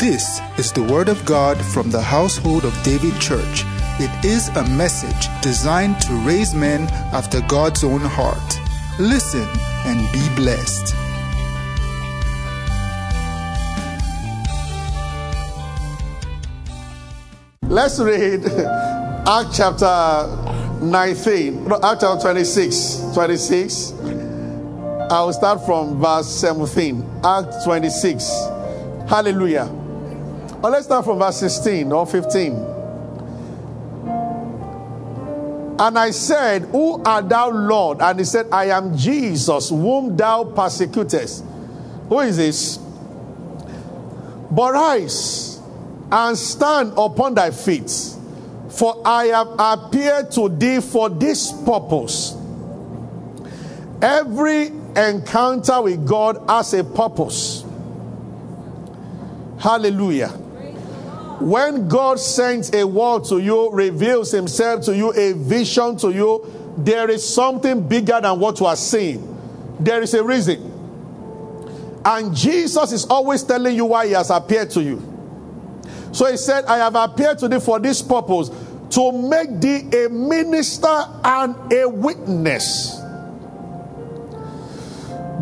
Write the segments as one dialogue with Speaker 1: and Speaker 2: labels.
Speaker 1: This is the Word of God from the household of David Church. It is a message designed to raise men after God's own heart. Listen and be blessed.
Speaker 2: Let's read Act chapter 19, no, Act chapter 26. 26. I will start from verse 17. Act 26. Hallelujah. Or let's start from verse 16 or 15. And I said, Who art thou, Lord? And he said, I am Jesus, whom thou persecutest. Who is this? But rise and stand upon thy feet, for I have appeared to thee for this purpose. Every encounter with God has a purpose. Hallelujah. When God sends a word to you, reveals himself to you, a vision to you, there is something bigger than what you are seeing. There is a reason. And Jesus is always telling you why he has appeared to you. So he said, I have appeared to thee for this purpose to make thee a minister and a witness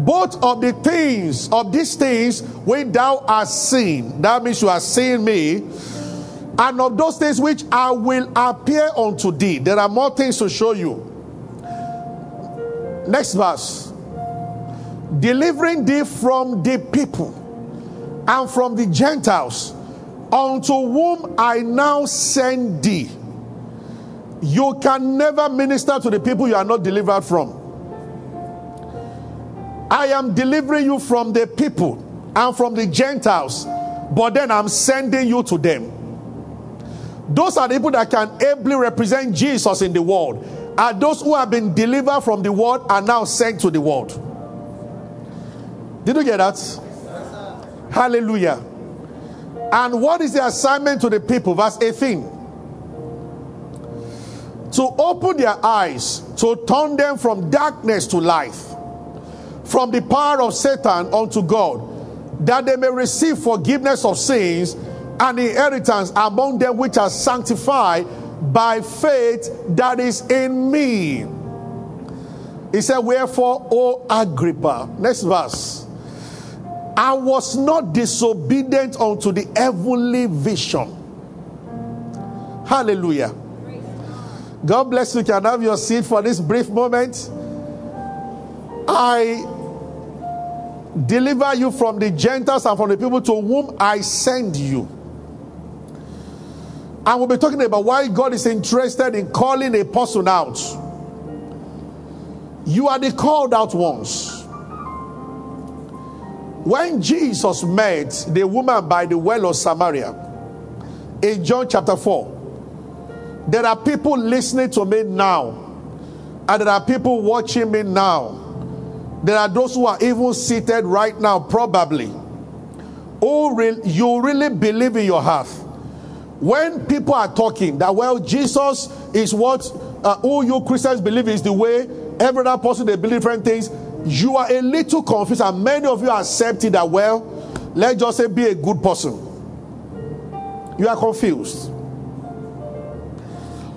Speaker 2: both of the things of these things when thou hast seen that means you are seeing me and of those things which i will appear unto thee. There are more things to show you. Next verse. Delivering thee from the people and from the gentiles unto whom i now send thee. You can never minister to the people you are not delivered from I am delivering you from the people and from the Gentiles, but then I'm sending you to them. Those are the people that can ably represent Jesus in the world, are those who have been delivered from the world and now sent to the world. Did you get that? Hallelujah. And what is the assignment to the people? Verse 18 to open their eyes, to turn them from darkness to light from the power of Satan unto God, that they may receive forgiveness of sins and inheritance among them which are sanctified by faith that is in me. He said, Wherefore, O Agrippa, next verse, I was not disobedient unto the heavenly vision. Hallelujah. God bless you. Can have your seat for this brief moment. I deliver you from the Gentiles and from the people to whom I send you. And we'll be talking about why God is interested in calling a person out. You are the called out ones. When Jesus met the woman by the well of Samaria in John chapter 4, there are people listening to me now, and there are people watching me now there are those who are even seated right now, probably. Oh, re- you really believe in your heart. When people are talking that, well, Jesus is what uh, all you Christians believe is the way, every other person they believe different things, you are a little confused, and many of you accept it that, well, let's just say be a good person. You are confused.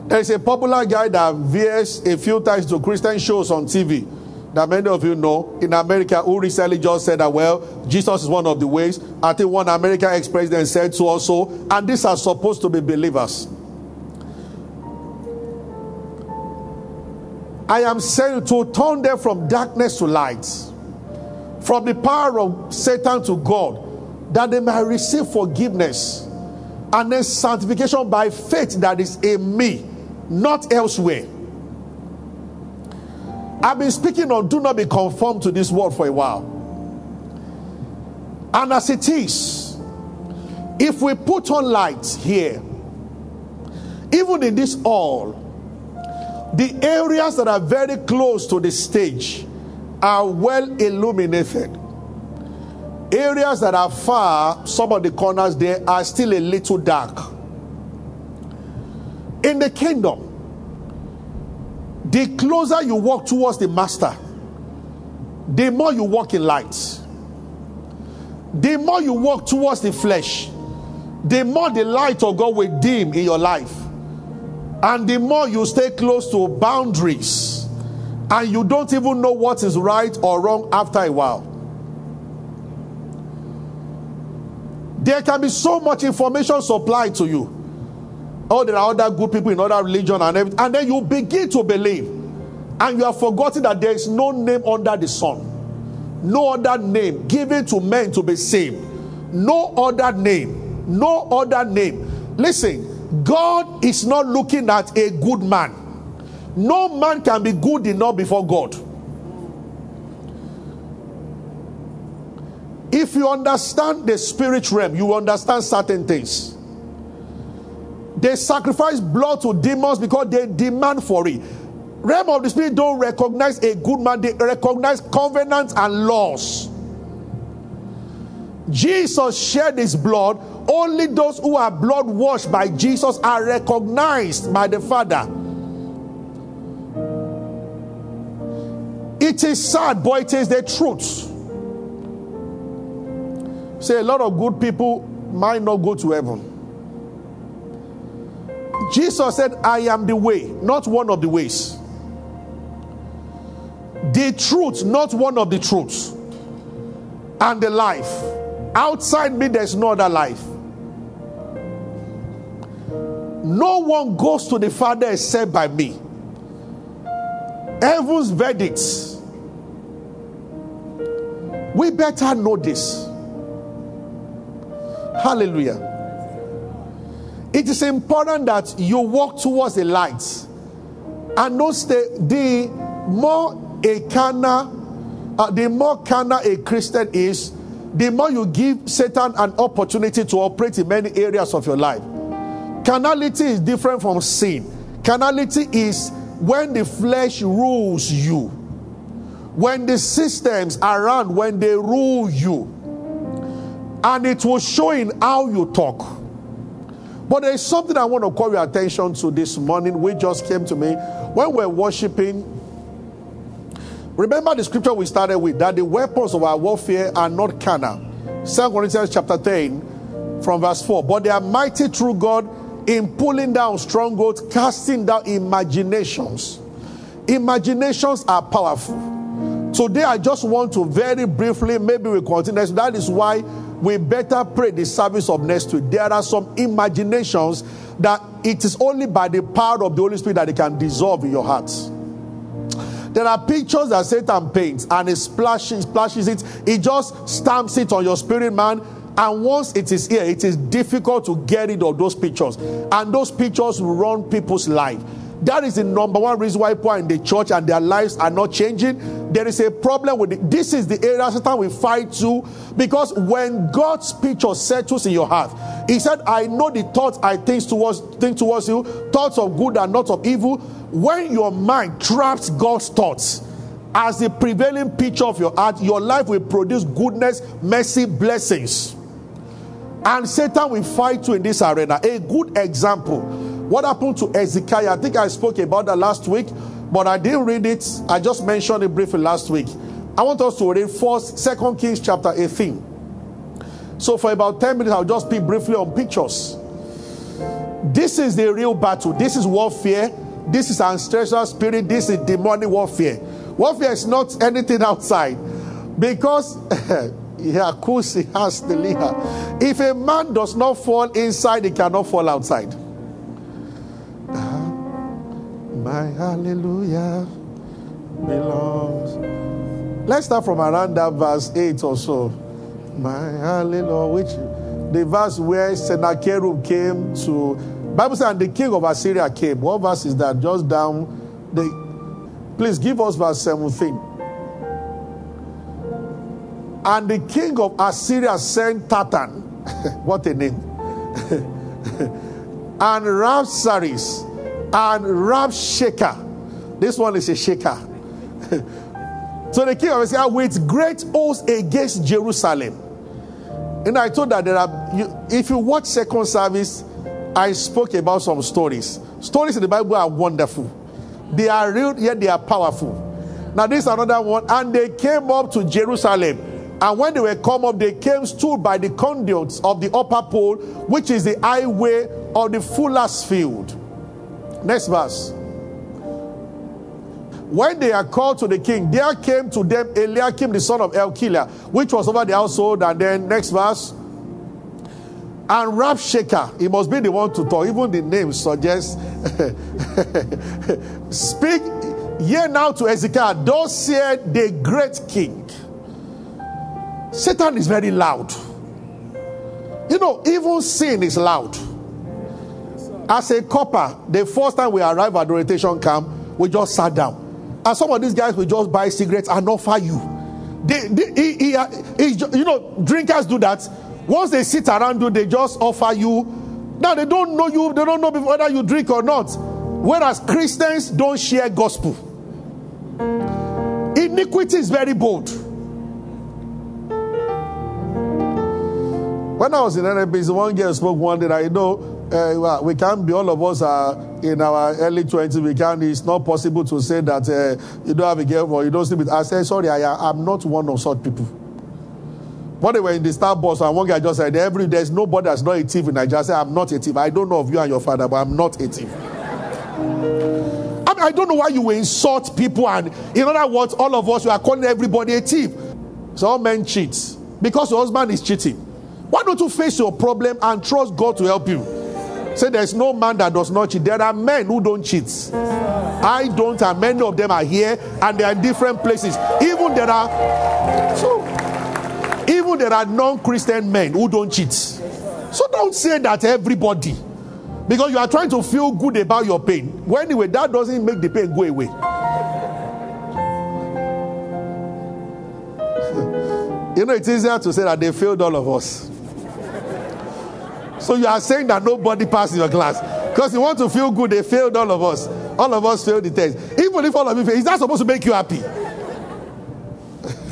Speaker 2: There is a popular guy that veers a few times to Christian shows on TV that many of you know in America who recently just said that, well, Jesus is one of the ways. I think one American ex president said so also, and these are supposed to be believers. I am saying to turn them from darkness to light, from the power of Satan to God, that they may receive forgiveness and then sanctification by faith that is in me, not elsewhere. I've been speaking on do not be conformed to this world for a while. And as it is, if we put on lights here, even in this hall, the areas that are very close to the stage are well illuminated. Areas that are far, some of the corners there are still a little dark. In the kingdom, the closer you walk towards the master, the more you walk in light. The more you walk towards the flesh, the more the light of God will dim in your life, and the more you stay close to boundaries, and you don't even know what is right or wrong after a while. There can be so much information supplied to you. Oh, there are other good people in other religion and everything. And then you begin to believe. And you have forgotten that there is no name under the sun. No other name given to men to be saved. No other name. No other name. Listen, God is not looking at a good man. No man can be good enough before God. If you understand the spirit realm, you understand certain things. They sacrifice blood to demons because they demand for it. Realm of the spirit don't recognize a good man, they recognize covenants and laws. Jesus shed his blood. Only those who are blood washed by Jesus are recognized by the Father. It is sad, but it is the truth. Say a lot of good people might not go to heaven. Jesus said, I am the way, not one of the ways. The truth, not one of the truths. And the life. Outside me, there's no other life. No one goes to the Father except by me. Heaven's verdicts. We better know this. Hallelujah. It is important that you walk towards the light and not stay. The more a carnal, uh, the more carnal a Christian is, the more you give Satan an opportunity to operate in many areas of your life. Carnality is different from sin. Carnality is when the flesh rules you, when the systems around, when they rule you and it will show in how you talk. But there is something I want to call your attention to this morning, which just came to me when we're worshiping. Remember the scripture we started with that the weapons of our warfare are not carnal. 2 Corinthians chapter 10, from verse 4. But they are mighty through God in pulling down strongholds, casting down imaginations. Imaginations are powerful. Today, I just want to very briefly, maybe we continue. That is why we better pray the service of next week. There are some imaginations that it is only by the power of the Holy Spirit that they can dissolve in your hearts. There are pictures that Satan paints and he splashes, splashes it. He just stamps it on your spirit, man. And once it is here, it is difficult to get rid of those pictures. And those pictures run people's life. That is the number one reason why people are in the church and their lives are not changing. There is a problem with it. This is the area Satan will fight to because when God's picture settles in your heart, He said, I know the thoughts I think towards, think towards you, thoughts of good and not of evil. When your mind traps God's thoughts, as the prevailing picture of your heart, your life will produce goodness, mercy, blessings. And Satan will fight you in this arena. A good example what happened to Hezekiah? I think I spoke about that last week, but I didn't read it. I just mentioned it briefly last week. I want us to first, Second Kings chapter 18. So for about 10 minutes, I'll just speak briefly on pictures. This is the real battle. This is warfare. This is ancestral spirit. This is demonic warfare. Warfare is not anything outside. Because if a man does not fall inside, he cannot fall outside. My hallelujah belongs. Let's start from around that verse 8 or so. My hallelujah, which the verse where Sennacherib came to Bible says, and the king of Assyria came. What verse is that? Just down the please give us verse 17. And the king of Assyria sent Tartan, what a name. and Rabsaris and Rabshakeh. This one is a shaker. so the king of Assyria with great oaths against Jerusalem. And I told that there are, you, if you watch second service, I spoke about some stories. Stories in the Bible are wonderful. They are real, yet they are powerful. Now, this is another one. And they came up to Jerusalem And when they were come up, they came stood by the conduits of the upper pool, which is the highway of the fuller's field. Next verse. When they are called to the king, there came to them Eliakim, the son of Hilkiah, which was over the household. And then next verse. And Rabshakeh, he must be the one to talk. Even the name suggests. Speak ye now to Hezekiah, thus said the great king. Satan is very loud. You know, even sin is loud. As a corper, the first time we arrived at the orientation camp, we just sat down. And some of these guys will just buy cigarettes and offer you. They, they, he, he, uh, he, you know, drinkers do that. Once they sit around you, they just offer you. Now they don't know you, they don't know whether you drink or not. Whereas Christians don't share gospel. Iniquity is very bold. When I was in NNPC, one girl spoke one day, I know uh, we can't be all of us are in our early 20s. We can't, it's not possible to say that uh, you don't have a girlfriend, you don't sleep with. I said, sorry, I, I'm not one of such people. When they were in the Starbucks, and one guy just said, every there's nobody that's not a thief in Nigeria. I said, I'm not a thief. I don't know of you and your father, but I'm not a thief. I, mean, I don't know why you insult people, and in other words, all of us, you are calling everybody a thief. So all men cheat because your husband is cheating. Why don't you face your problem and trust God to help you? Say there's no man that does not cheat. There are men who don't cheat. I don't, and many of them are here and they are in different places. Even there are so even there are non-Christian men who don't cheat. So don't say that everybody. Because you are trying to feel good about your pain. Well, anyway, that doesn't make the pain go away. you know, it's easier to say that they failed all of us. So you are saying that nobody passed your class. Because you want to feel good, they failed all of us. All of us failed the test. Even if all of you fail, is that supposed to make you happy?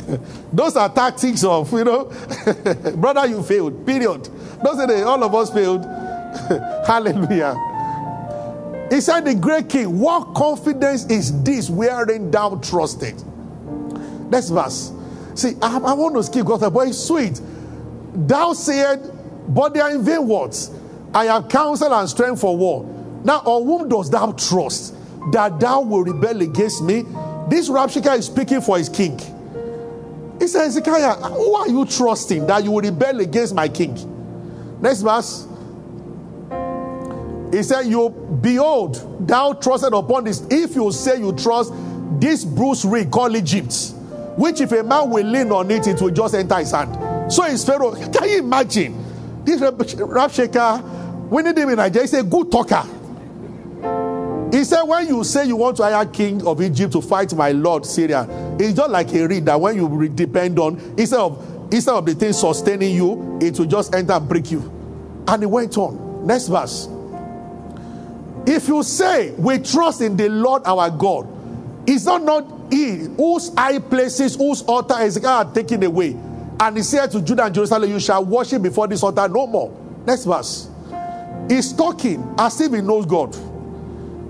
Speaker 2: Those are tactics of, you know, brother, you failed. Period. Those are the, all of us failed. Hallelujah. He said, The great king, what confidence is this wherein thou trusted? Next verse. See, I, I want to skip God, but it's sweet. Thou said, but they are in vain words. I have counsel and strength for war. Now, on whom dost thou trust that thou will rebel against me? This Rabshakeh is speaking for his king. He says, Hezekiah, who are you trusting that you will rebel against my king? Next verse. He said, You behold, thou trusted upon this. If you say you trust this Bruce ring called Egypt, which if a man will lean on it, it will just enter his hand. So is Pharaoh. Can you imagine? This Rabshakeh, we need him in Nigeria. He's a good talker. He said, when you say you want to hire king of Egypt to fight my lord Syria, it's just like a reed that when you depend on, instead of instead of the thing sustaining you, it will just enter and break you. And he went on. Next verse. If you say we trust in the Lord our God, is that not he whose high places, whose altar Hezekiah had taken away? And he said to Judah and Jerusalem, You shall worship before this altar no more. Next verse. He's talking as if he knows God.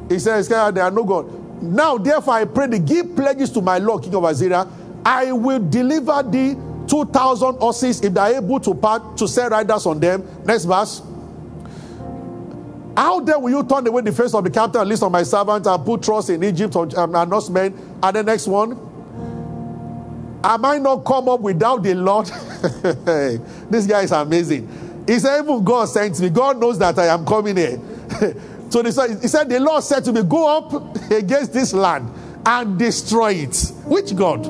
Speaker 2: He says, There are no God. Now, therefore, I pray thee, give pledges to my Lord, King of Assyria. I will deliver thee 2,000 horses if are able to part to sell riders on them. Next verse. How then will you turn away the face of the captain and list of my servants and put trust in Egypt um, and announcement? And the next one. Am I not come up without the Lord? this guy is amazing. He said, Even God sent me. God knows that I am coming here. so he said, The Lord said to me, Go up against this land and destroy it. Which God?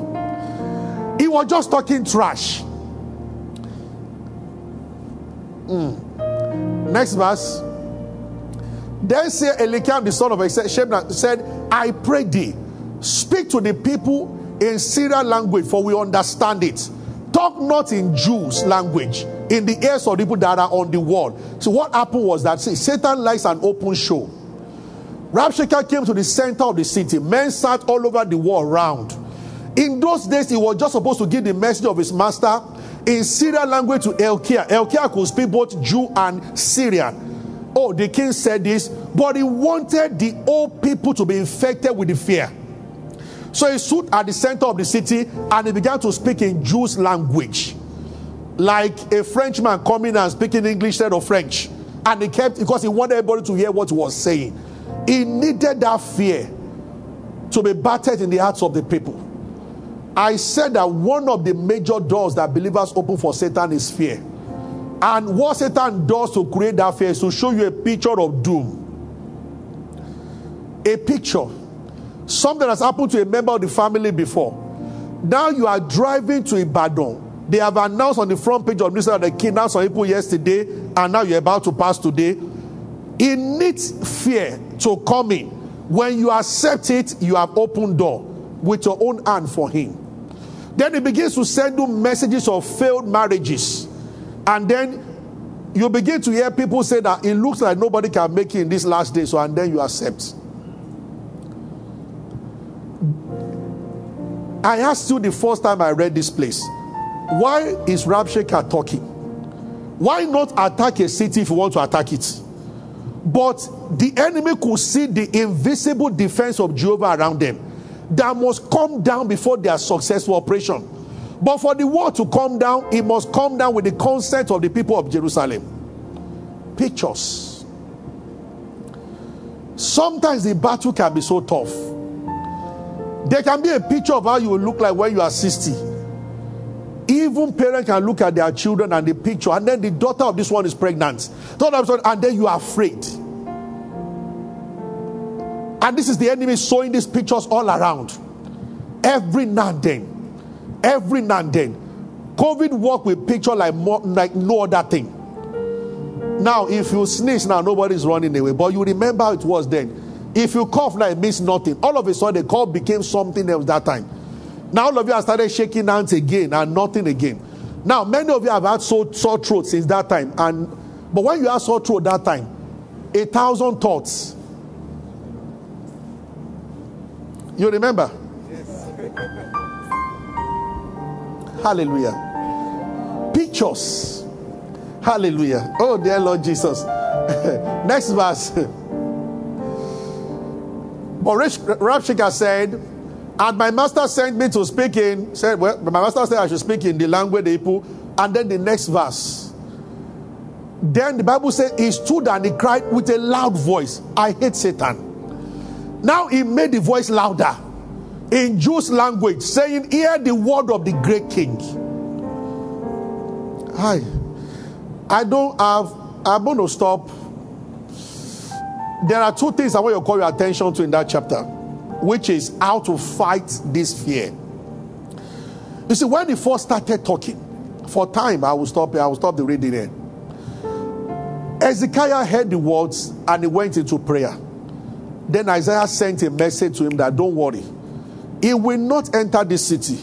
Speaker 2: He was just talking trash. Mm. Next verse. Then said Eliakim, the son of Shebna, said, I pray thee, speak to the people in Syrian language, for we understand it. Talk not in Jews' language, in the ears of people that are on the wall. So what happened was that see, Satan likes an open show. Rabshakeh came to the center of the city. Men sat all over the wall round. In those days, he was just supposed to give the message of his master in Syrian language to Hilkiah. Hilkiah could speak both Jew and Syrian. Oh, the king said this, but he wanted the old people to be infected with the fear. So he stood at the center of the city and he began to speak in Jews language. Like a Frenchman coming and speaking English instead of French. And he kept, because he wanted everybody to hear what he was saying. He needed that fear to be battered in the hearts of the people. I said that one of the major doors that believers open for Satan is fear. And what Satan does to create that fear is to show you a picture of doom. A picture. Something has happened to a member of the family before. Now you are driving to Ibadan. They have announced on the front page of Minister of the kidnapped some people yesterday, and now you're about to pass today. It needs fear to come in. When you accept it, you have opened door with your own hand for him. Then he begins to send you messages of failed marriages. And then you begin to hear people say that it looks like nobody can make it in this last day, so and then you accept. I asked you the first time I read this place, why is Rabshakeh talking? Why not attack a city if you want to attack it? But the enemy could see the invisible defense of Jehovah around them that must come down before their successful operation. But for the war to come down, it must come down with the consent of the people of Jerusalem. Pictures. Sometimes the battle can be so tough. There can be a picture of how you will look like when you are 60. Even parents can look at their children and the picture, and then the daughter of this one is pregnant. And then you are afraid. And this is the enemy showing these pictures all around. Every now and then. Every now and then. COVID work with picture like, more, like no other thing. Now, if you sneeze now, nobody's running away. But you remember how it was then. If you cough now, it means nothing. All of a sudden, the cough became something else that time. Now, all of you have started shaking hands again and nothing again. Now, many of you have had sore, sore throat since that time. And but when you had sore throat that time, a thousand thoughts You remember? Yes. Hallelujah. Pictures. Hallelujah. Oh, dear Lord Jesus. Next verse. But Rabshakeh said, and my master sent me to speak in, said, well, my master said I should speak in the language the people. And then the next verse. Then the Bible said he stood and he cried with a loud voice, I hate Satan. Now he made the voice louder in Jews language, saying, Hear the word of the great king. Hi. I don't have, I'm going to stop. There are two things I want you to call your attention to in that chapter, which is how to fight this fear. You see, when he first started talking, for time, I will stop I will stop the reading there. Hezekiah heard the words and he went into prayer. Then Isaiah sent a message to him that don't worry, he will not enter this city.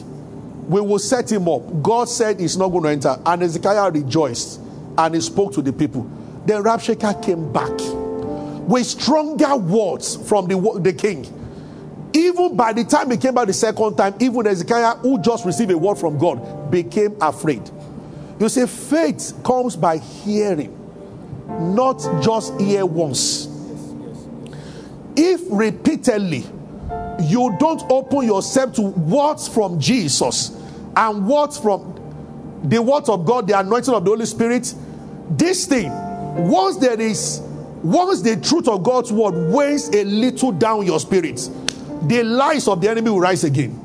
Speaker 2: We will set him up. God said he's not going to enter. And Hezekiah rejoiced and he spoke to the people. Then Rabshakeh came back with stronger words from the, the king. Even by the time he came back the second time, even Hezekiah, who just received a word from God, became afraid. You see, faith comes by hearing, not just hear once if repeatedly you don't open yourself to words from Jesus and words from the words of God, the anointing of the Holy Spirit, this thing, once there is, once the truth of God's word weighs a little down your spirit, the lies of the enemy will rise again.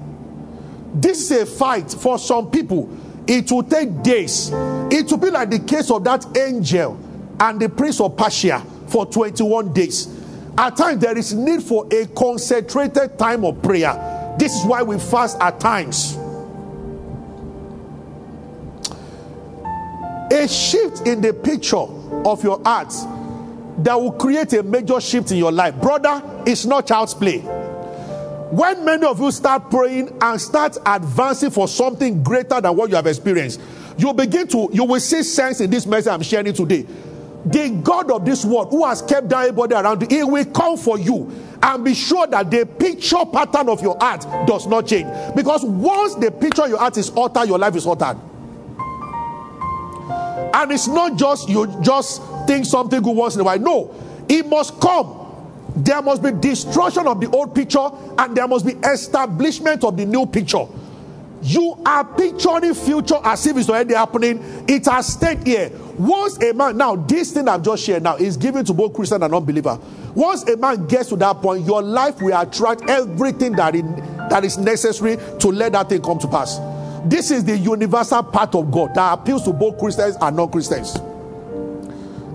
Speaker 2: This is a fight for some people. It will take days. It will be like the case of that angel and the prince of Persia for 21 days at times, there is need for a concentrated time of prayer. This is why we fast at times. A shift in the picture of your heart that will create a major shift in your life. Brother, it's not child's play. When many of you start praying and start advancing for something greater than what you have experienced, you begin to, you will see sense in this message I'm sharing today the God of this world who has kept everybody around you, he will come for you and be sure that the picture pattern of your heart does not change. Because once the picture of your heart is altered, your life is altered. And it's not just you just think something good once in a while. No, it must come There must be destruction of the old picture and there must be establishment of the new picture. You are picturing future as if it's already happening. It has stayed here. Once a man, now this thing I've just shared now is given to both Christian and unbeliever. Once a man gets to that point, your life will attract everything that, that is necessary to let that thing come to pass. This is the universal part of God that appeals to both Christians and non-Christians.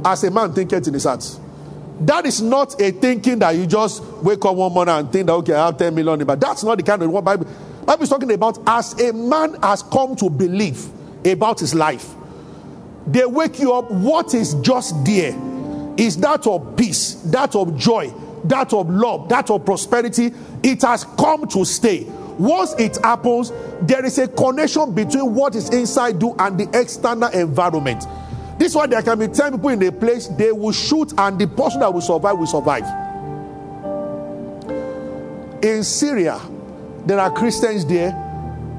Speaker 2: As a man thinketh in his heart. That is not a thinking that you just wake up one morning and think that okay, I have 10 million, but that's not the kind of what Bible Bible is talking about as a man has come to believe about his life. They wake you up, what is just there is that of peace, that of joy, that of love, that of prosperity. It has come to stay. Once it happens, there is a connection between what is inside you and the external environment. This is why there can be 10 people in a place, they will shoot, and the person that will survive will survive. In Syria, there are Christians there.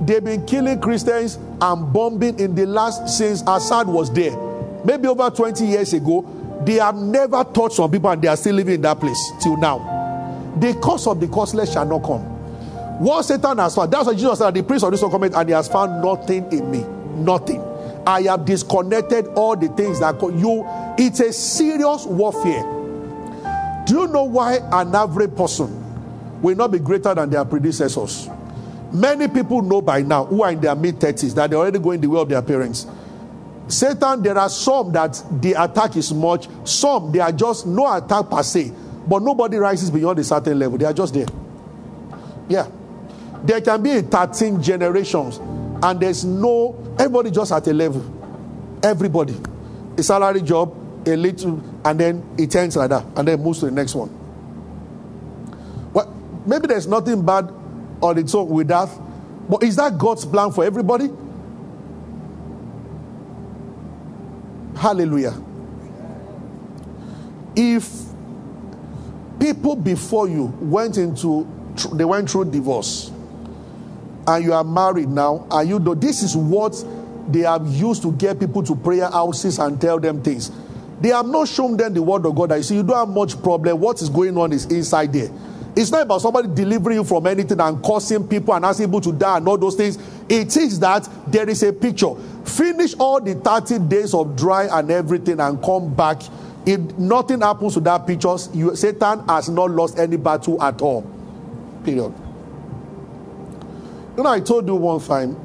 Speaker 2: They've been killing Christians and bombing in the last since Assad was there. Maybe over 20 years ago, they have never touched some people and they are still living in that place till now. The cause of the causeless shall not come. What Satan has found, that's what Jesus said, the prince of this will comment, and he has found nothing in me. Nothing. I have disconnected all the things that you. It's a serious warfare. Do you know why an average person will not be greater than their predecessors. Many people know by now who are in their mid 30s that they're already going the way of their parents. Satan, there are some that the attack is much, some they are just no attack per se, but nobody rises beyond a certain level. They are just there. Yeah. There can be 13 generations, and there's no everybody just at a level. Everybody. A salary job, a little, and then it ends like that, and then moves to the next one. Well, maybe there's nothing bad on its own with that. But is that God's plan for everybody? Hallelujah. If people before you went into they went through divorce and you are married now and you know this is what they have used to get people to prayer houses and tell them things they have not shown them the word of god I see you don't have much problem what is going on is inside there it's not about somebody delivering you from anything and causing people and asking people to die and all those things. It is that there is a picture. Finish all the 30 days of dry and everything and come back. If nothing happens to that picture, you, Satan has not lost any battle at all. Period. You know, I told you one time,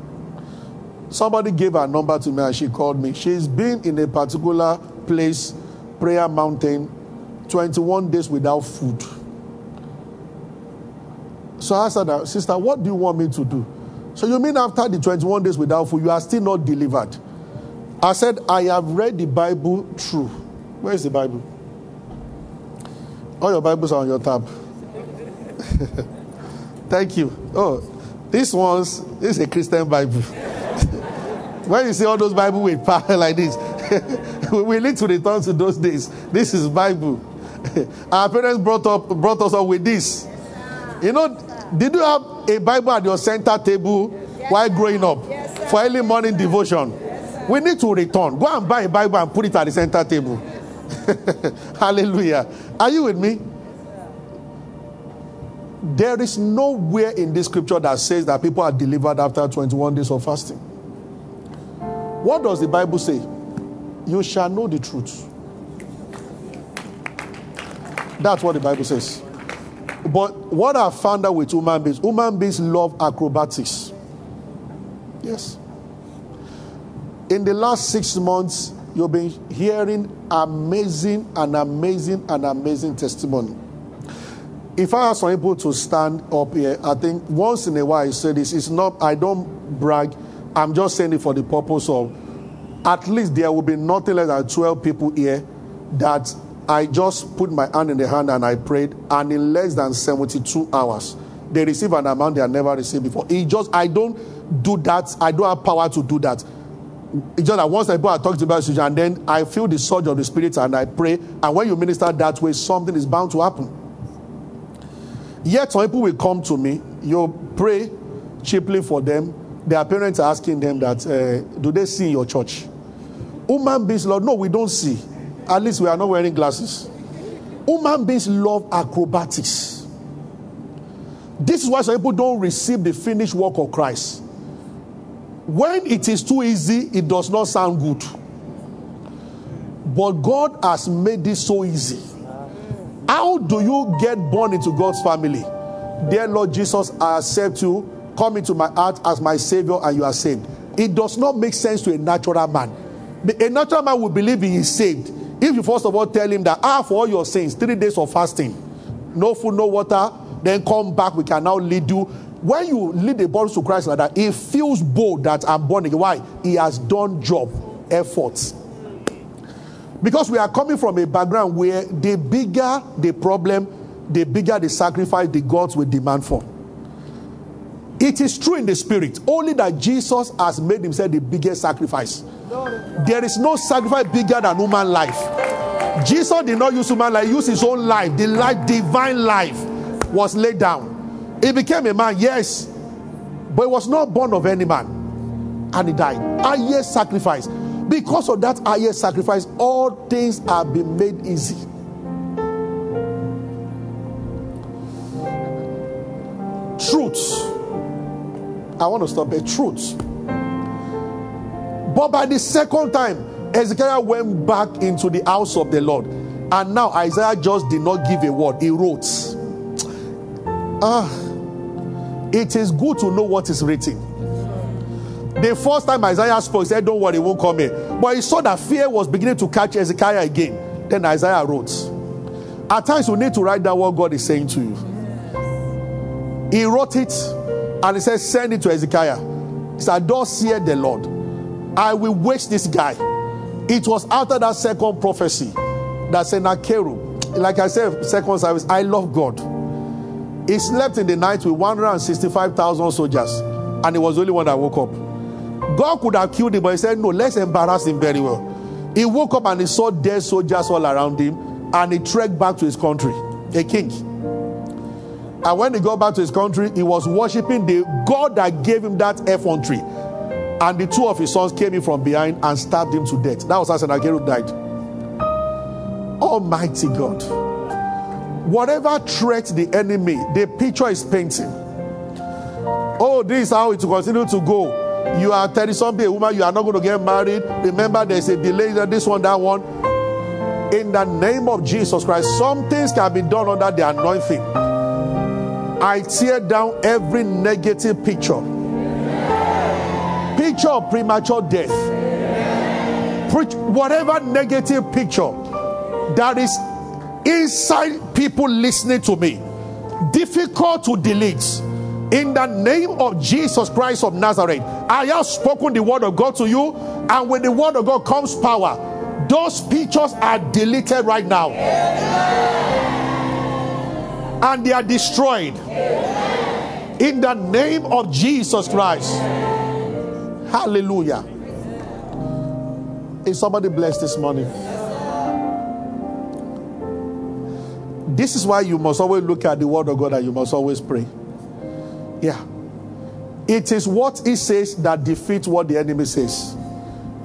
Speaker 2: somebody gave her number to me and she called me. She's been in a particular place, Prayer Mountain, 21 days without food. So I said, Sister, what do you want me to do? So you mean after the 21 days without food, you are still not delivered? I said, I have read the Bible through. Where is the Bible? All your Bibles are on your tab. Thank you. Oh, this one's this is a Christian Bible. when you see all those Bible with power like this, we need to return to those days. This is Bible. Our parents brought up brought us up with this. You know, did you have a Bible at your center table while growing up for early morning devotion? We need to return. Go and buy a Bible and put it at the center table. Hallelujah. Are you with me? There is nowhere in this scripture that says that people are delivered after 21 days of fasting. What does the Bible say? You shall know the truth. That's what the Bible says. But what I found out with human beings, human beings love acrobatics. Yes. In the last six months, you've been hearing amazing and amazing and amazing testimony. If I some people to stand up here, I think once in a while I say this. It's not, I don't brag. I'm just saying it for the purpose of at least there will be nothing less than 12 people here that I just put my hand in the hand and I prayed, and in less than 72 hours, they receive an amount they have never received before. It just I don't do that. I don't have power to do that. It's just that once I go talk to about and then I feel the surge of the spirit and I pray. And when you minister that way, something is bound to happen. Yet some people will come to me. You pray cheaply for them. Their parents are asking them that, uh, do they see your church? Human beings, Lord, no, we don't see. At least we are not wearing glasses. Human beings love acrobatics. This is why some people don't receive the finished work of Christ. When it is too easy, it does not sound good. But God has made this so easy. How do you get born into God's family? Dear Lord Jesus, I accept you. Come into my heart as my Savior, and you are saved. It does not make sense to a natural man. A natural man will believe he is saved. If you first of all tell him that, ah, for all your sins, three days of fasting, no food, no water, then come back, we can now lead you. When you lead the body to Christ like that, he feels bold that I'm born again. Why? He has done job, efforts. Because we are coming from a background where the bigger the problem, the bigger the sacrifice the gods will demand for. It is true in the spirit, only that Jesus has made himself the biggest sacrifice. There is no sacrifice bigger than human life. Jesus did not use human life, he used his own life. The life, divine life, was laid down. He became a man, yes, but he was not born of any man. And he died. Highest sacrifice. Because of that highest sacrifice, all things have been made easy. Truth. I want to stop there. Truth. But by the second time, Hezekiah went back into the house of the Lord. And now Isaiah just did not give a word, he wrote. Ah, it is good to know what is written. The first time Isaiah spoke, he said, Don't worry, it won't come here. But he saw that fear was beginning to catch Hezekiah again. Then Isaiah wrote. At times, you need to write down what God is saying to you. He wrote it and he said, Send it to Hezekiah. He said, Thus saith the Lord, I will waste this guy. It was after that second prophecy that Sennacherib, like I said, second service, I love God. He slept in the night with 165,000 soldiers, and he was the only one that woke up. God could have killed him, but he said, No, let's embarrass him very well. He woke up and he saw dead soldiers all around him, and he trekked back to his country, a king. And when he got back to his country, he was worshiping the God that gave him that effrontery. And the two of his sons came in from behind and stabbed him to death. That was how Sennacherib died. Almighty God. Whatever threat the enemy, the picture is painting. Oh, this is how it will continue to go. You are 30 something, a woman, you are not going to get married. Remember, there's a delay, this one, that one. In the name of Jesus Christ, some things can be done under the anointing. I tear down every negative picture. Picture of premature death. Preach whatever negative picture that is inside people listening to me, difficult to delete. In the name of Jesus Christ of Nazareth, I have spoken the word of God to you, and when the word of God comes power, those pictures are deleted right now. And they are destroyed. In the name of Jesus Christ. Hallelujah. Is somebody blessed this morning? This is why you must always look at the word of God and you must always pray. Yeah. It is what he says that defeats what the enemy says.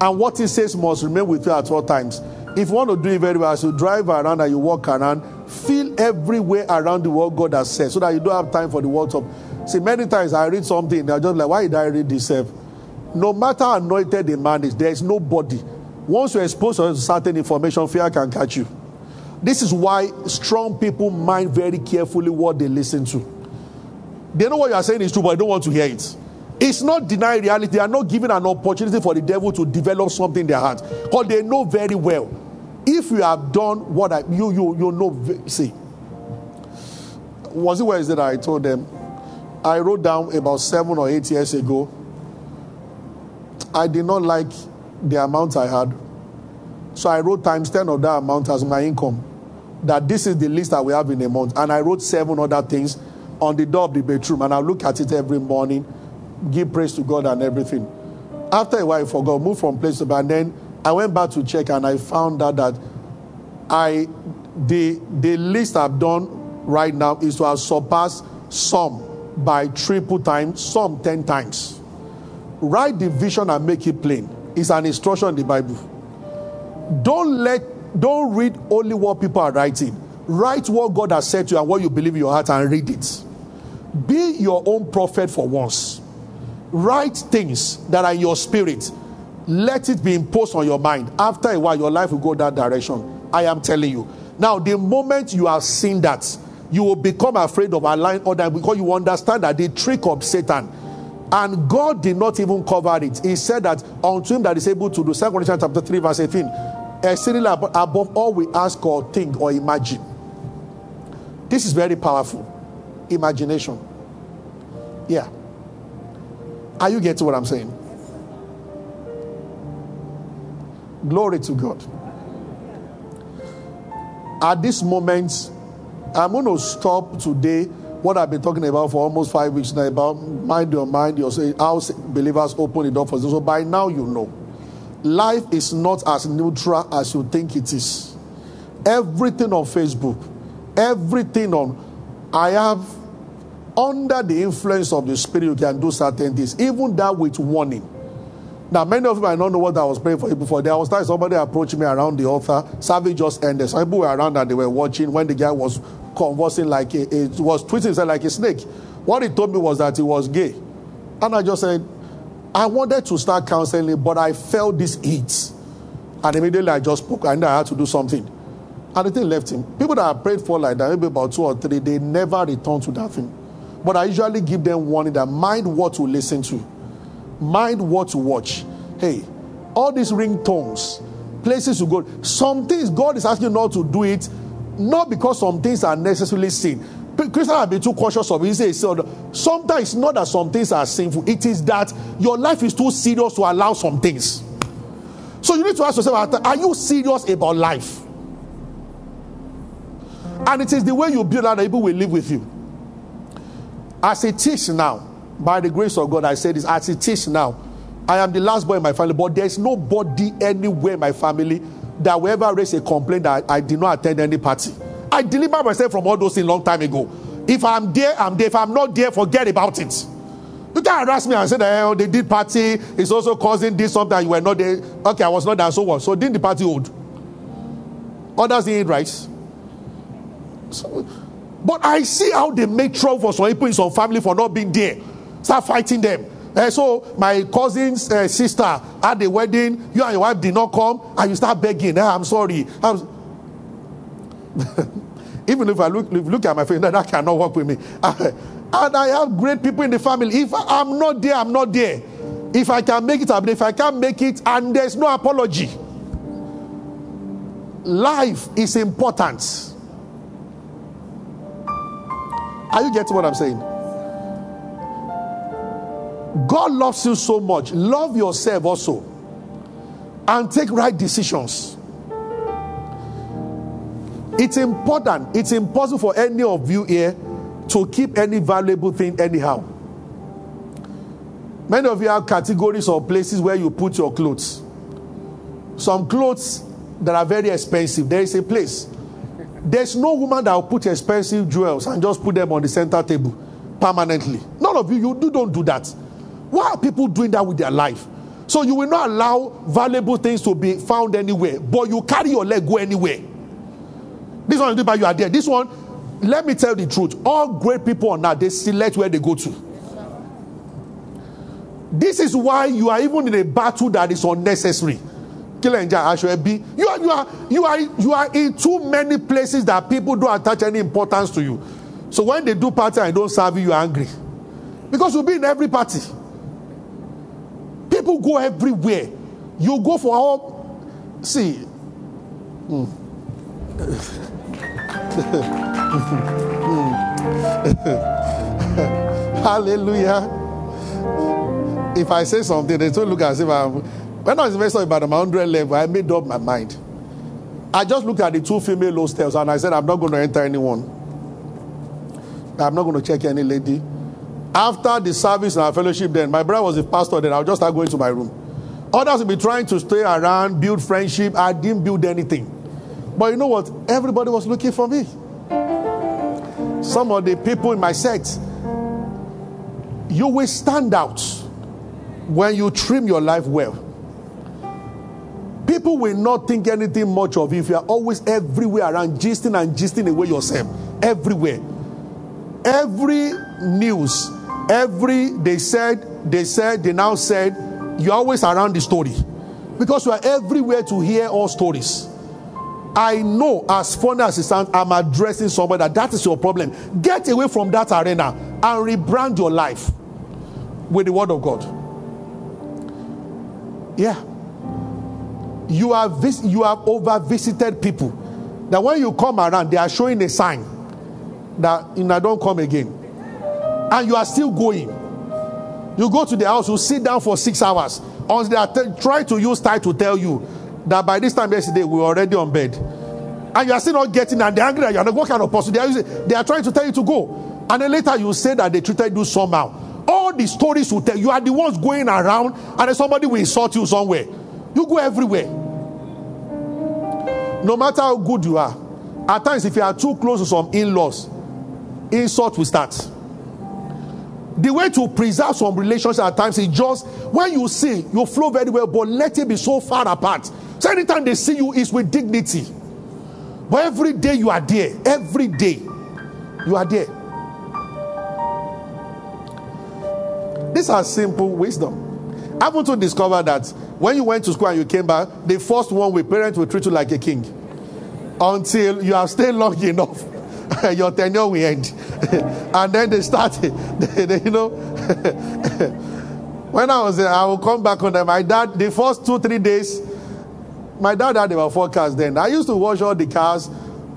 Speaker 2: And what he says must remain with you at all times. If you want to do it very well, as you drive around and you walk around, feel everywhere around the world God has said so that you don't have time for the words of. See, many times I read something, they're just like, why did I read this? No matter how anointed a man is, there is nobody. Once you're exposed to certain information, fear can catch you. This is why strong people mind very carefully what they listen to. They know what you are saying is true, but they don't want to hear it. It's not denying reality. They are not giving an opportunity for the devil to develop something in their heart. Because they know very well. If you have done what I, you, you, you know, see. Was it where is it I told them? I wrote down about seven or eight years ago. I did not like the amount I had. So I wrote times 10 of that amount as my income. That this is the list that we have in a month. And I wrote seven other things on the door of the bedroom. And I look at it every morning, give praise to God and everything. After a while, I forgot, moved from place to place. And then I went back to check and I found out that I the the list I've done right now is to have surpassed some by triple times, some ten times. Write the vision and make it plain. It's an instruction in the Bible. Don't let don't read only what people are writing. Write what God has said to you and what you believe in your heart and read it. Be your own prophet for once. Write things that are in your spirit. Let it be imposed on your mind. After a while, your life will go that direction. I am telling you. Now, the moment you have seen that, you will become afraid of allowing other because you understand that the trick of Satan. And God did not even cover it. He said that unto him that is able to do. Second Corinthians chapter 3, verse 18. Exceedingly above all we ask or think or imagine. This is very powerful. Imagination. Yeah. Are you getting what I'm saying? Glory to God. At this moment, I'm going to stop today what I've been talking about for almost five weeks now about mind your mind, your how believers open the door for this. So by now you know. Life is not as neutral as you think it is. Everything on Facebook, everything on I have under the influence of the spirit, you can do certain things, even that with warning. Now, many of you might not know what I was praying for you before. There was time somebody approached me around the altar. Service just ended. Some people were around and they were watching when the guy was conversing like a, it was twisting himself like a snake. What he told me was that he was gay. And I just said, I wanted to start counseling, but I felt this heat. And immediately I just spoke. and I had to do something. And the thing left him. People that I prayed for like that, maybe about two or three, they never returned to that thing. But I usually give them warning that mind what to listen to, mind what to watch. Hey, all these ringtones, places to go. Some things God is asking you not to do it, not because some things are necessarily sin. Christians have been too cautious of it. Say, sometimes it's not that some things are sinful, it is that your life is too serious to allow some things. So you need to ask yourself, are you serious about life? And it is the way you build that people will live with you. As it is now, by the grace of God, I say this, as it is now, I am the last boy in my family, but there's nobody anywhere in my family that will ever raise a complaint that I did not attend any party. I delivered myself from all those things long time ago. If I'm there, I'm there. If I'm not there, forget about it. You can't harass me and say that oh, they did party. It's also causing this something. You were not there. Okay, I was not there. So what? So didn't the party hold? Others didn't eat rice. So, but I see how they make trouble for some people in some family for not being there. Start fighting them. Uh, so my cousin's uh, sister had a wedding. You and your wife did not come, and you start begging. Eh, I'm sorry. I'm... Even if I look, if look at my face, that cannot work with me. and I have great people in the family. If I'm not there, I'm not there. If I can make it, If I can't make it, and there's no apology. Life is important. Are you getting what I'm saying? God loves you so much. Love yourself also. And take right decisions. It's important. It's impossible for any of you here to keep any valuable thing anyhow. Many of you have categories or places where you put your clothes. Some clothes that are very expensive. There is a place there's no woman that will put expensive jewels and just put them on the center table permanently. None of you, you do, don't do that. Why are people doing that with their life? So you will not allow valuable things to be found anywhere, but you carry your leg go anywhere. This one is by you are there. This one, let me tell the truth. All great people on that they select where they go to. This is why you are even in a battle that is unnecessary you are you are you are you are in too many places that people don't attach any importance to you. So when they do party and don't serve you you are angry. Because you'll be in every party. People go everywhere. You go for all see hmm. hallelujah. If i say something they don't look as if i'm when I was investing about my 100 level, I made up my mind. I just looked at the two female hostels and I said, I'm not going to enter anyone. I'm not going to check any lady. After the service and our fellowship, then my brother was a pastor, then I'll just start going to my room. Others will be trying to stay around, build friendship. I didn't build anything. But you know what? Everybody was looking for me. Some of the people in my sect, you will stand out when you trim your life well People will not think anything much of you if you are always everywhere around, gisting and gisting away yourself. Everywhere. Every news, every they said, they said, they now said, you're always around the story. Because you are everywhere to hear all stories. I know, as funny as it sounds, I'm addressing somebody that that is your problem. Get away from that arena and rebrand your life with the word of God. Yeah. You have vis- you have over visited people. That when you come around, they are showing a sign that you know don't come again. And you are still going. You go to the house, you sit down for six hours. Until they are t- trying to use time to tell you that by this time yesterday we were already on bed. And you are still not getting and they're angry at you. And what kind of person? They are, using, they are trying to tell you to go. And then later you say that they treated you somehow. All the stories will tell you are the ones going around and then somebody will insult you somewhere. You go everywhere. No matter how good you are, at times if you are too close to some in-laws, insult will start. The way to preserve some relationships at times is just when you see you flow very well, but let it be so far apart. So anytime they see you is with dignity. But every day you are there. Every day you are there. These are simple wisdom. I want to discover that when you went to school and you came back, the first one with parents will treat you like a king until you have stayed long enough. Your tenure will end, and then they start. They, they, you know, when I was there, I will come back on them. My dad, the first two three days, my dad had about four cars then. I used to wash all the cars.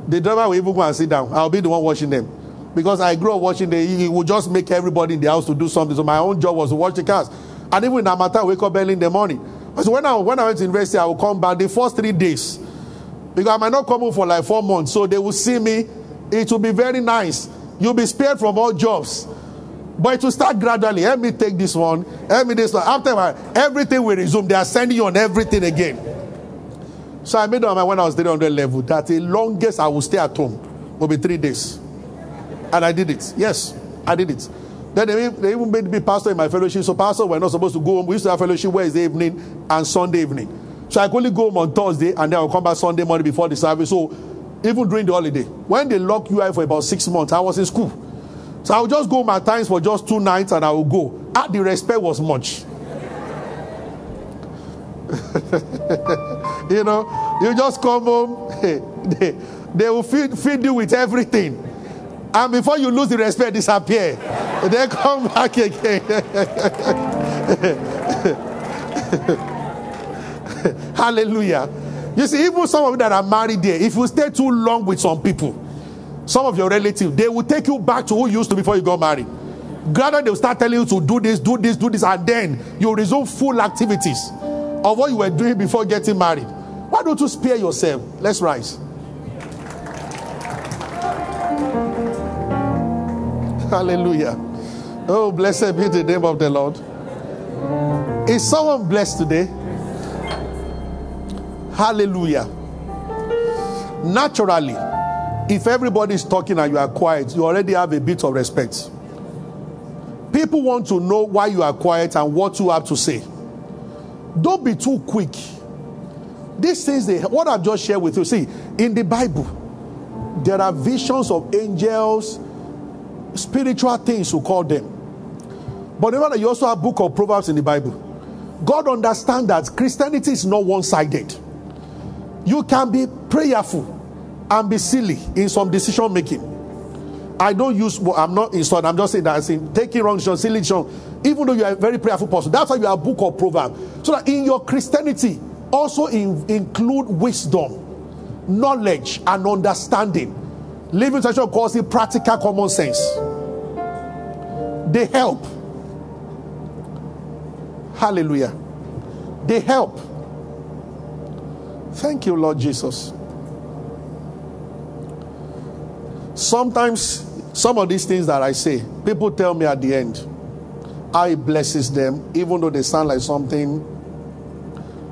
Speaker 2: The driver will even go and sit down. I'll be the one washing them because I grew up watching the, he would just make everybody in the house to do something. So my own job was to wash the cars. And even in Amata, I wake up early in the morning. So when I, when I went to university, I would come back the first three days. Because I might not come home for like four months. So they will see me. It will be very nice. You'll be spared from all jobs. But it will start gradually. Let me take this one. Let me this one. After everything will resume. They are sending you on everything again. So I made up my mind when I was 300 level that the longest I will stay at home will be three days. And I did it. Yes, I did it. Then they, they even made me pastor in my fellowship. So pastor we're not supposed to go home. We used to have fellowship Wednesday evening and Sunday evening. So I could only go home on Thursday and then I'll come back Sunday morning before the service. So even during the holiday, when they locked you out for about six months, I was in school. So I would just go my times for just two nights and I would go. Ah, the respect was much. you know, you just come home, they, they will feed, feed you with everything. And before you lose the respect, disappear. They come back again. Hallelujah. You see, even some of you that are married there, if you stay too long with some people, some of your relatives, they will take you back to who you used to before you got married. Gradually, they will start telling you to do this, do this, do this, and then you resume full activities of what you were doing before getting married. Why don't you spare yourself? Let's rise. Hallelujah. Oh, blessed be the name of the Lord. Is someone blessed today? Hallelujah. Naturally, if everybody is talking and you are quiet, you already have a bit of respect. People want to know why you are quiet and what you have to say. Don't be too quick. These things, they, what I've just shared with you, see, in the Bible, there are visions of angels, spiritual things, we call them. But remember, you also have book of Proverbs in the Bible. God understands that Christianity is not one-sided. You can be prayerful and be silly in some decision making. I don't use, I'm not insulting, I'm just saying that, I'm taking wrong decision, silly decision, even though you are a very prayerful person. That's why you have book of Proverbs. So that in your Christianity, also in, include wisdom, knowledge, and understanding. Living such tradition calls it practical common sense. They help. Hallelujah. They help. Thank you, Lord Jesus. Sometimes, some of these things that I say, people tell me at the end how it blesses them, even though they sound like something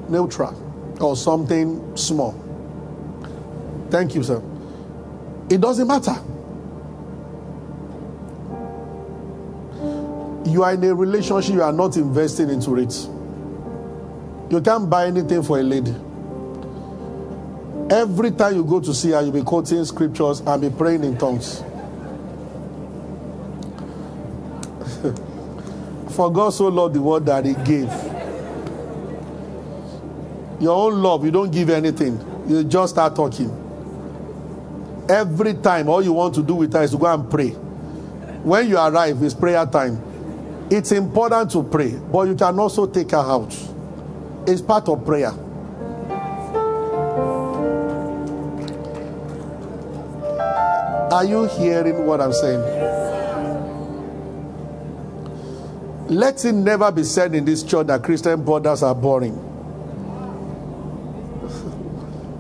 Speaker 2: neutral or something small. Thank you, sir. It doesn't matter. You are in a relationship, you are not investing into it. You can't buy anything for a lady. Every time you go to see her, you'll be quoting scriptures and be praying in tongues. For God so loved the world that He gave. Your own love, you don't give anything. You just start talking. Every time, all you want to do with her is to go and pray. When you arrive, it's prayer time. It's important to pray, but you can also take her out. It's part of prayer. Are you hearing what I'm saying? Let it never be said in this church that Christian brothers are boring.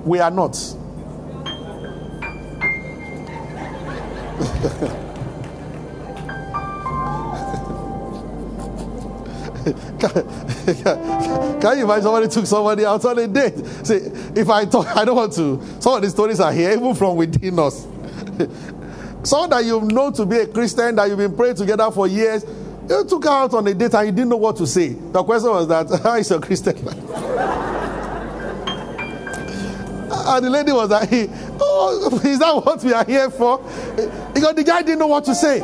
Speaker 2: We are not. Can can you imagine somebody took somebody out on a date? See, if I talk, I don't want to. Some of the stories are here, even from within us. Someone that you've known to be a Christian, that you've been praying together for years, you took her out on a date and you didn't know what to say. The question was that, ah, how is a Christian? and the lady was like, oh, is that what we are here for? Because the guy didn't know what to say.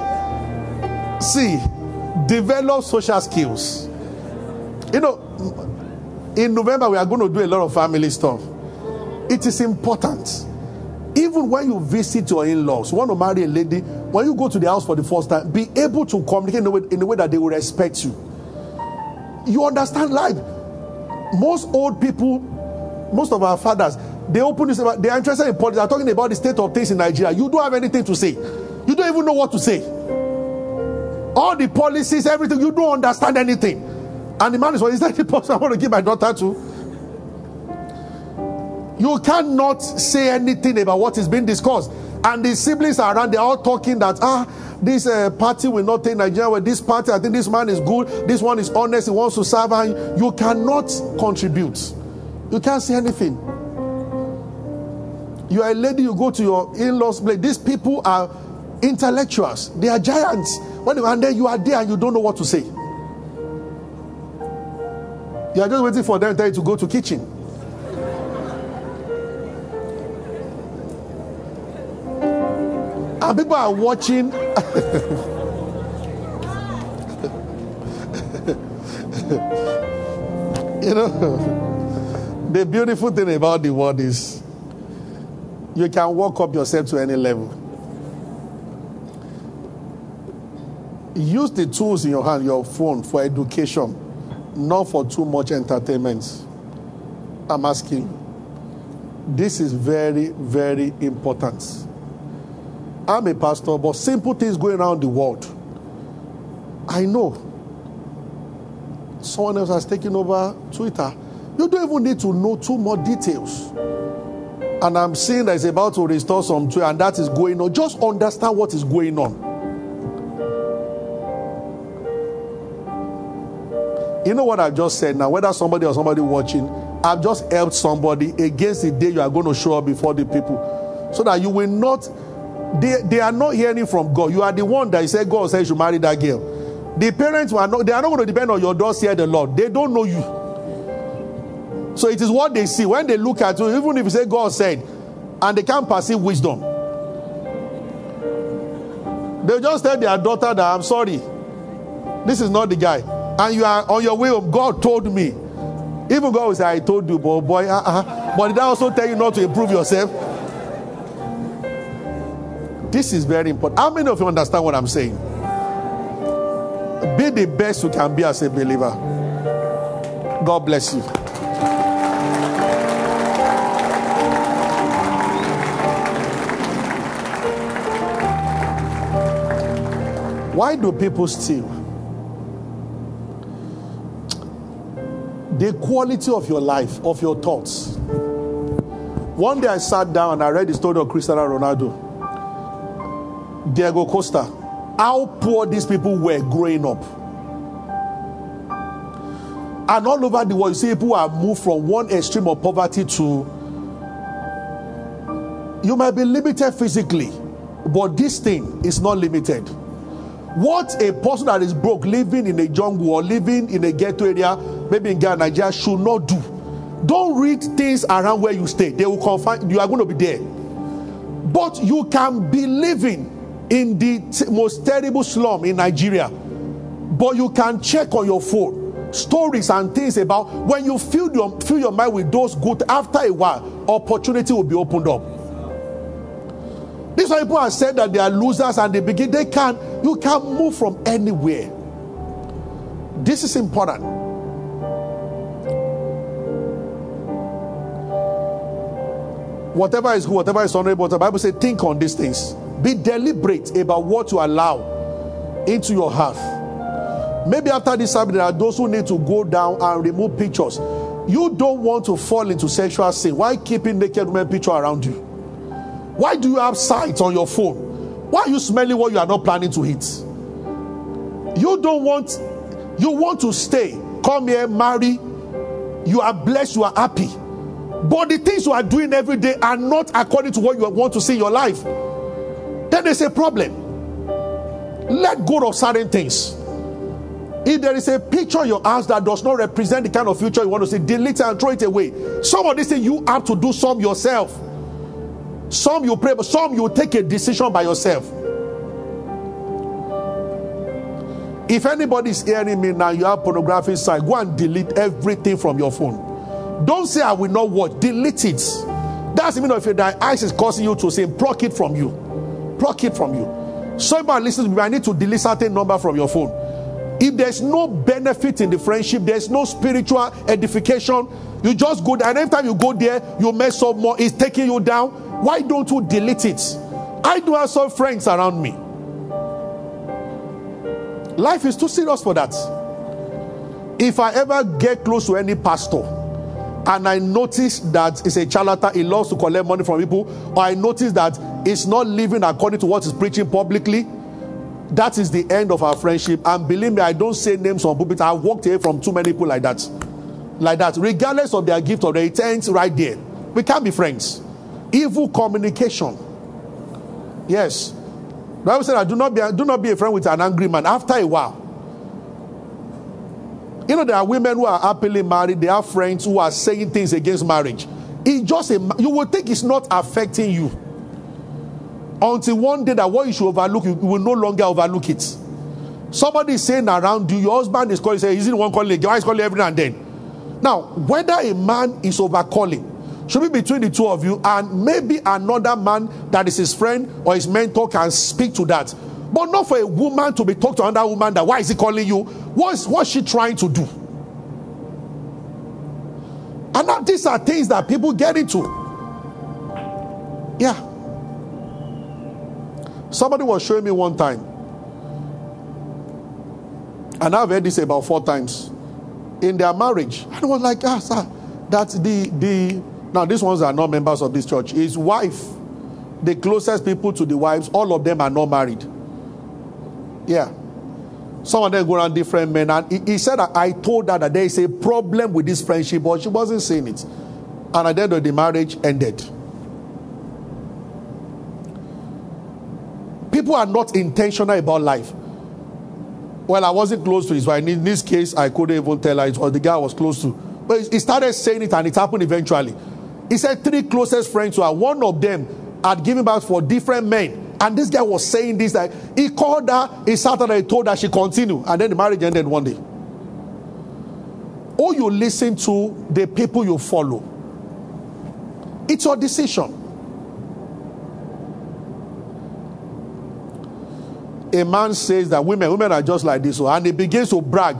Speaker 2: See, develop social skills. You know, in November, we are going to do a lot of family stuff. It is important. Even when you visit your in laws, you want to marry a lady, when you go to the house for the first time, be able to communicate in a way, in a way that they will respect you. You understand life. Most old people, most of our fathers, they open this, they are interested in politics, they're talking about the state of things in Nigeria. You don't have anything to say. You don't even know what to say. All the policies, everything, you don't understand anything. And the man is, well, is that the person I want to give my daughter to? You cannot say anything about what is being discussed. And the siblings are around, they're all talking that, ah, this uh, party will not take Nigeria with this party. I think this man is good. This one is honest. He wants to serve. And you cannot contribute. You can't say anything. You are a lady, you go to your in law's place. These people are intellectuals, they are giants. When, and then you are there and you don't know what to say. You are just waiting for them to go to kitchen. And people are watching. you know, the beautiful thing about the world is you can walk up yourself to any level. Use the tools in your hand, your phone, for education, not for too much entertainment. I'm asking. This is very, very important. I'm a pastor, but simple things going around the world. I know. Someone else has taken over Twitter. You don't even need to know too much details. And I'm seeing that it's about to restore some Twitter, and that is going on. Just understand what is going on. Know what I've just said now? Whether somebody or somebody watching, I've just helped somebody against the day you are going to show up before the people. So that you will not they, they are not hearing from God. You are the one that you said God said you should marry that girl. The parents are not, they are not going to depend on your doors here, the Lord. They don't know you. So it is what they see. When they look at you, even if you say God said, and they can't perceive wisdom, they just tell their daughter that I'm sorry. This is not the guy. And you are on your way home. God told me. Even God will say, I told you, but boy, uh-uh. but did I also tell you not to improve yourself? This is very important. How many of you understand what I'm saying? Be the best you can be as a believer. God bless you. Why do people steal? The quality of your life, of your thoughts. One day I sat down and I read the story of Cristiano Ronaldo. Diego Costa, how poor these people were growing up. And all over the world, you see people are moved from one extreme of poverty to. You might be limited physically, but this thing is not limited. What a person that is broke, living in a jungle or living in a ghetto area, maybe in Ghana, Nigeria, should not do. Don't read things around where you stay. They will confine you are going to be there. But you can be living in the t- most terrible slum in Nigeria. But you can check on your phone stories and things about when you fill your fill your mind with those good after a while opportunity will be opened up these people have said that they are losers and they begin they can't, you can't move from anywhere this is important whatever is good whatever is honorable the bible says think on these things be deliberate about what you allow into your heart Maybe after this service, there are those who need to go down and remove pictures. You don't want to fall into sexual sin. Why keeping naked women picture around you? Why do you have sight on your phone? Why are you smelling what you are not planning to eat? You don't want, you want to stay, come here, marry. You are blessed, you are happy. But the things you are doing every day are not according to what you want to see in your life. Then there's a problem. Let go of certain things. If there is a picture in your house that does not represent the kind of future you want to see, delete it and throw it away. Some of these things you have to do some yourself. Some you pray, but some you take a decision by yourself. If anybody is hearing me now, you have pornography site, go and delete everything from your phone. Don't say I will not watch, delete it. That's even if your eyes is causing you to say, pluck it from you. Pluck it from you. Somebody listens to me, I need to delete certain number from your phone. If there's no benefit in the friendship, there's no spiritual edification, you just go there. And every time you go there, you mess up more. It's taking you down. Why don't you delete it? I do have some friends around me. Life is too serious for that. If I ever get close to any pastor and I notice that it's a charlatan, he loves to collect money from people, or I notice that it's not living according to what he's preaching publicly, that is the end of our friendship. And believe me, I don't say names on pulpit. I've walked away from too many people like that. Like that. Regardless of their gift or their intent, right there. We can't be friends. Evil communication. Yes. The Bible said, do not, be, do not be a friend with an angry man. After a while. You know, there are women who are happily married. They have friends who are saying things against marriage. It's just a, you will think it's not affecting you until one day that what you should overlook, you will no longer overlook it. Somebody is saying around you, your husband is calling, say, is it one calling? Why is calling every now and then? Now, whether a man is over calling, should be between the two of you, and maybe another man that is his friend or his mentor can speak to that. But not for a woman to be talked to another woman that why is he calling you? What's what's she trying to do? And now these are things that people get into. Yeah. Somebody was showing me one time, and I've heard this about four times in their marriage. And I was like, ah, sir, that's the the now these ones are not members of this church. His wife, the closest people to the wives, all of them are not married. Yeah. Some of them go around different men. And he, he said I told her that there is a problem with this friendship, but she wasn't saying it. And at the end of the marriage ended. People are not intentional about life. Well, I wasn't close to his wife. In this case, I couldn't even tell her it was the guy I was close to. But he started saying it and it happened eventually. He said three closest friends her, one of them had given birth for different men. And this guy was saying this that he called her, he sat and he told her she continued. And then the marriage ended one day. Or you listen to the people you follow. It's your decision. a man says that women, women are just like this, oh, and he begins to brag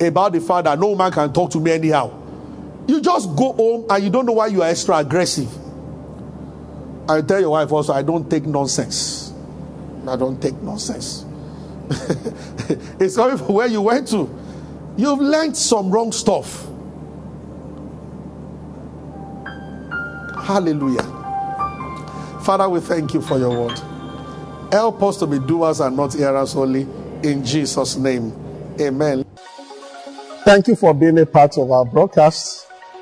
Speaker 2: about the fact that no man can talk to me anyhow. You just go home and you don't know why you are extra aggressive. I tell your wife also, I don't take nonsense. I don't take nonsense. it's coming from where you went to. You've learned some wrong stuff. Hallelujah. Father, we thank you for your word. Help us to be doers and not hearers only. In Jesus' name. Amen. Thank you for being a part of our broadcast.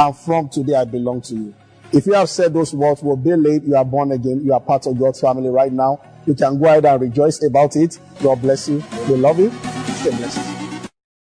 Speaker 2: and from today I belong to you. If you have said those words, will be late, you are born again, you are part of God's family right now. You can go ahead and rejoice about it. God bless you. We love you. Stay blessed.